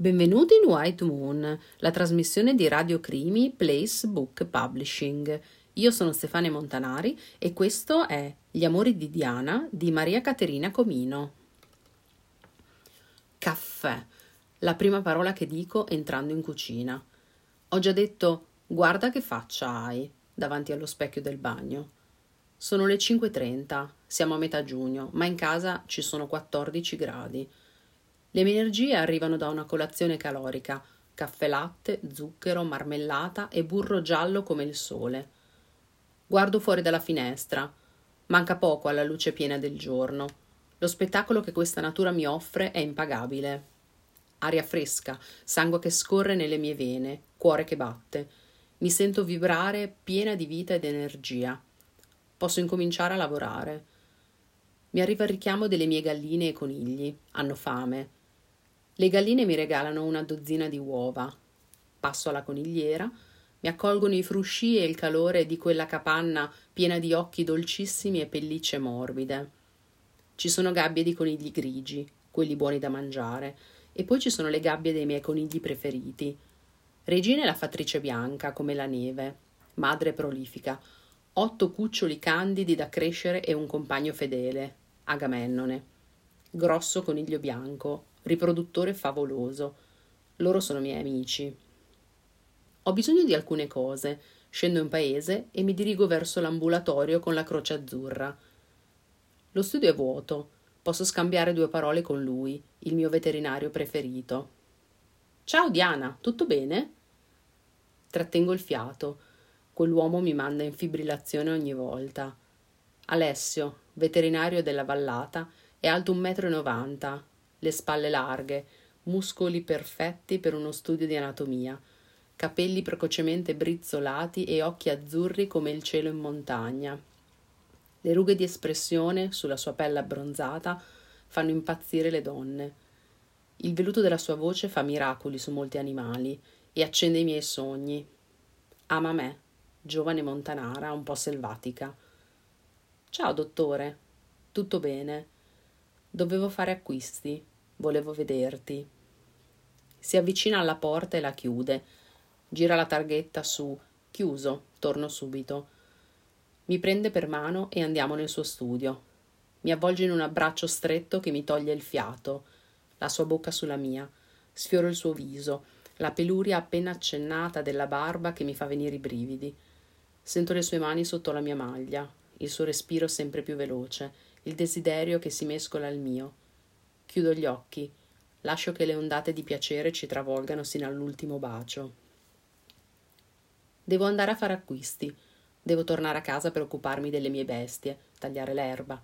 Benvenuti in White Moon, la trasmissione di Radio Crimi Place Book Publishing. Io sono Stefania Montanari e questo è Gli amori di Diana di Maria Caterina Comino. Caffè, la prima parola che dico entrando in cucina. Ho già detto guarda che faccia hai davanti allo specchio del bagno. Sono le 5.30, siamo a metà giugno, ma in casa ci sono 14 gradi. Le mie energie arrivano da una colazione calorica, caffè latte, zucchero, marmellata e burro giallo come il sole. Guardo fuori dalla finestra. Manca poco alla luce piena del giorno. Lo spettacolo che questa natura mi offre è impagabile. Aria fresca, sangue che scorre nelle mie vene, cuore che batte. Mi sento vibrare piena di vita ed energia. Posso incominciare a lavorare. Mi arriva il richiamo delle mie galline e conigli. Hanno fame. Le galline mi regalano una dozzina di uova. Passo alla conigliera, mi accolgono i frusci e il calore di quella capanna piena di occhi dolcissimi e pellicce morbide. Ci sono gabbie di conigli grigi, quelli buoni da mangiare, e poi ci sono le gabbie dei miei conigli preferiti. Regina è la fattrice bianca, come la neve, madre prolifica, otto cuccioli candidi da crescere e un compagno fedele, Agamennone. Grosso coniglio bianco, riproduttore favoloso. Loro sono miei amici. Ho bisogno di alcune cose. Scendo in paese e mi dirigo verso l'ambulatorio con la croce azzurra. Lo studio è vuoto. Posso scambiare due parole con lui, il mio veterinario preferito. Ciao Diana, tutto bene? Trattengo il fiato. Quell'uomo mi manda in fibrillazione ogni volta. Alessio, veterinario della vallata, è alto un metro e novanta, le spalle larghe, muscoli perfetti per uno studio di anatomia, capelli precocemente brizzolati e occhi azzurri come il cielo in montagna. Le rughe di espressione sulla sua pelle abbronzata fanno impazzire le donne. Il veluto della sua voce fa miracoli su molti animali e accende i miei sogni. Ama me, giovane montanara, un po' selvatica. Ciao, dottore. Tutto bene? Dovevo fare acquisti volevo vederti. Si avvicina alla porta e la chiude. Gira la targhetta su chiuso, torno subito. Mi prende per mano e andiamo nel suo studio. Mi avvolge in un abbraccio stretto che mi toglie il fiato, la sua bocca sulla mia. Sfioro il suo viso, la peluria appena accennata della barba che mi fa venire i brividi. Sento le sue mani sotto la mia maglia, il suo respiro sempre più veloce, il desiderio che si mescola al mio. Chiudo gli occhi, lascio che le ondate di piacere ci travolgano sino all'ultimo bacio. Devo andare a fare acquisti. Devo tornare a casa per occuparmi delle mie bestie, tagliare l'erba.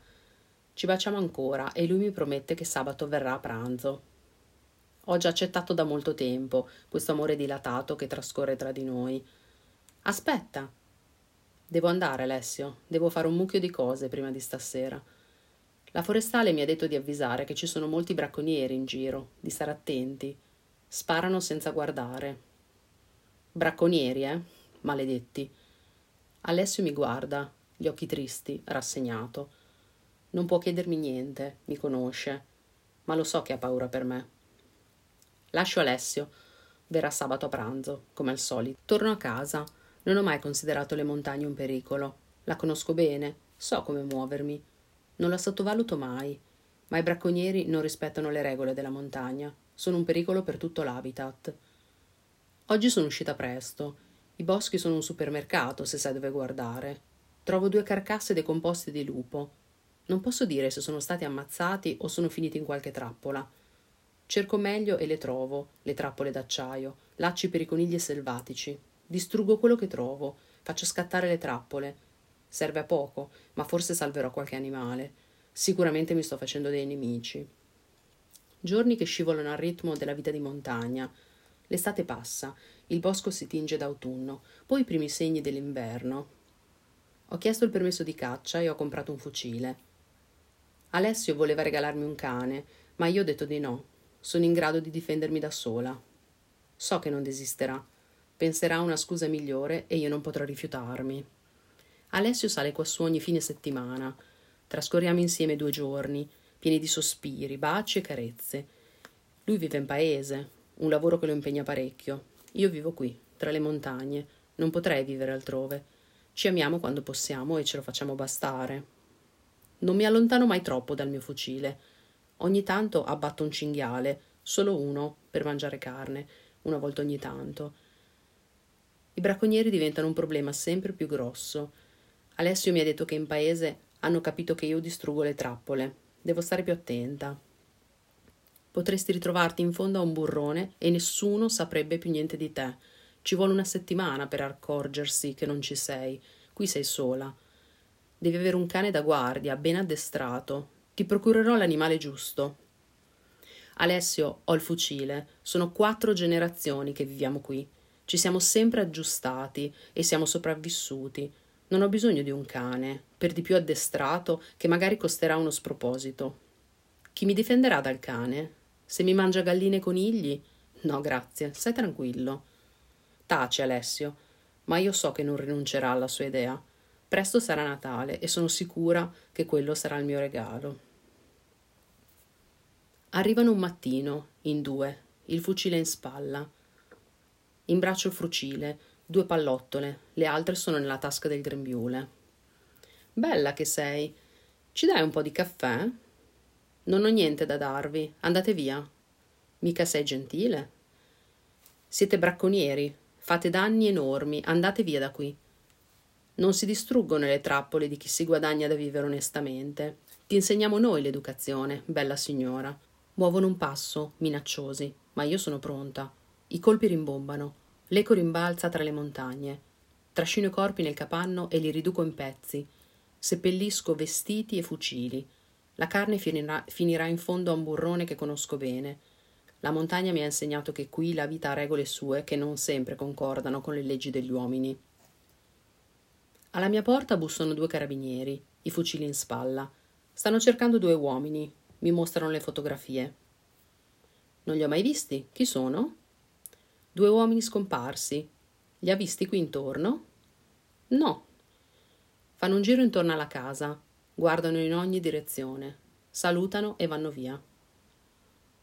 Ci baciamo ancora e lui mi promette che sabato verrà a pranzo. Ho già accettato da molto tempo questo amore dilatato che trascorre tra di noi. Aspetta. Devo andare, Alessio. Devo fare un mucchio di cose prima di stasera. La forestale mi ha detto di avvisare che ci sono molti bracconieri in giro, di stare attenti. Sparano senza guardare. Bracconieri, eh? Maledetti. Alessio mi guarda, gli occhi tristi, rassegnato. Non può chiedermi niente, mi conosce, ma lo so che ha paura per me. Lascio Alessio. Verrà sabato a pranzo, come al solito. Torno a casa. Non ho mai considerato le montagne un pericolo. La conosco bene, so come muovermi. Non la sottovaluto mai, ma i bracconieri non rispettano le regole della montagna, sono un pericolo per tutto l'habitat. Oggi sono uscita presto. I boschi sono un supermercato, se sai dove guardare. Trovo due carcasse decomposte di lupo. Non posso dire se sono stati ammazzati o sono finiti in qualche trappola. Cerco meglio e le trovo, le trappole d'acciaio, lacci per i conigli selvatici. Distruggo quello che trovo, faccio scattare le trappole, Serve a poco, ma forse salverò qualche animale. Sicuramente mi sto facendo dei nemici. Giorni che scivolano al ritmo della vita di montagna. L'estate passa, il bosco si tinge d'autunno, poi i primi segni dell'inverno. Ho chiesto il permesso di caccia e ho comprato un fucile. Alessio voleva regalarmi un cane, ma io ho detto di no. Sono in grado di difendermi da sola. So che non desisterà. Penserà a una scusa migliore e io non potrò rifiutarmi. Alessio sale quassù ogni fine settimana. Trascorriamo insieme due giorni, pieni di sospiri, baci e carezze. Lui vive in paese, un lavoro che lo impegna parecchio. Io vivo qui, tra le montagne, non potrei vivere altrove. Ci amiamo quando possiamo e ce lo facciamo bastare. Non mi allontano mai troppo dal mio fucile. Ogni tanto abbatto un cinghiale, solo uno, per mangiare carne, una volta ogni tanto. I bracconieri diventano un problema sempre più grosso. Alessio mi ha detto che in paese hanno capito che io distruggo le trappole. Devo stare più attenta. Potresti ritrovarti in fondo a un burrone e nessuno saprebbe più niente di te. Ci vuole una settimana per accorgersi che non ci sei. Qui sei sola. Devi avere un cane da guardia, ben addestrato. Ti procurerò l'animale giusto. Alessio, ho il fucile. Sono quattro generazioni che viviamo qui. Ci siamo sempre aggiustati e siamo sopravvissuti. Non ho bisogno di un cane, per di più addestrato, che magari costerà uno sproposito. Chi mi difenderà dal cane? Se mi mangia galline e conigli? No, grazie, stai tranquillo. Tace, Alessio, ma io so che non rinuncerà alla sua idea. Presto sarà Natale e sono sicura che quello sarà il mio regalo. Arrivano un mattino, in due, il fucile in spalla. In braccio il fucile, due pallottole, le altre sono nella tasca del grembiule. Bella che sei. Ci dai un po' di caffè? Non ho niente da darvi, andate via. Mica sei gentile. Siete bracconieri, Fate danni enormi, andate via da qui. Non si distruggono le trappole di chi si guadagna da vivere onestamente. Ti insegniamo noi l'educazione, bella signora. Muovono un passo, minacciosi, ma io sono pronta. I colpi rimbombano. L'eco rimbalza tra le montagne. Trascino i corpi nel capanno e li riduco in pezzi. Seppellisco vestiti e fucili. La carne finirà, finirà in fondo a un burrone che conosco bene. La montagna mi ha insegnato che qui la vita ha regole sue che non sempre concordano con le leggi degli uomini. Alla mia porta bussano due carabinieri, i fucili in spalla. Stanno cercando due uomini. Mi mostrano le fotografie. Non li ho mai visti. Chi sono? Due uomini scomparsi. Li ha visti qui intorno? No. Fanno un giro intorno alla casa, guardano in ogni direzione, salutano e vanno via.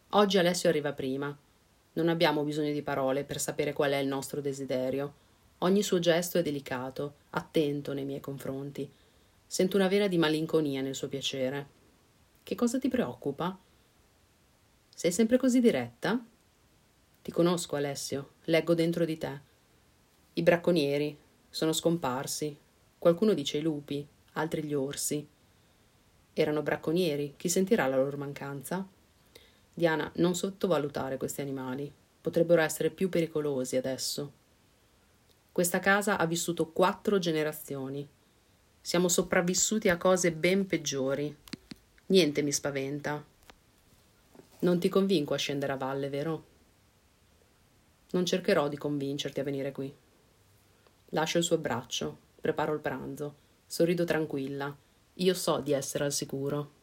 Oggi Alessio arriva prima. Non abbiamo bisogno di parole per sapere qual è il nostro desiderio. Ogni suo gesto è delicato, attento nei miei confronti. Sento una vera di malinconia nel suo piacere. Che cosa ti preoccupa? Sei sempre così diretta? Ti conosco, Alessio, leggo dentro di te. I bracconieri sono scomparsi. Qualcuno dice i lupi, altri gli orsi. Erano bracconieri, chi sentirà la loro mancanza? Diana, non sottovalutare questi animali. Potrebbero essere più pericolosi adesso. Questa casa ha vissuto quattro generazioni. Siamo sopravvissuti a cose ben peggiori. Niente mi spaventa. Non ti convinco a scendere a valle, vero? Non cercherò di convincerti a venire qui. Lascio il suo braccio, preparo il pranzo, sorrido tranquilla. Io so di essere al sicuro.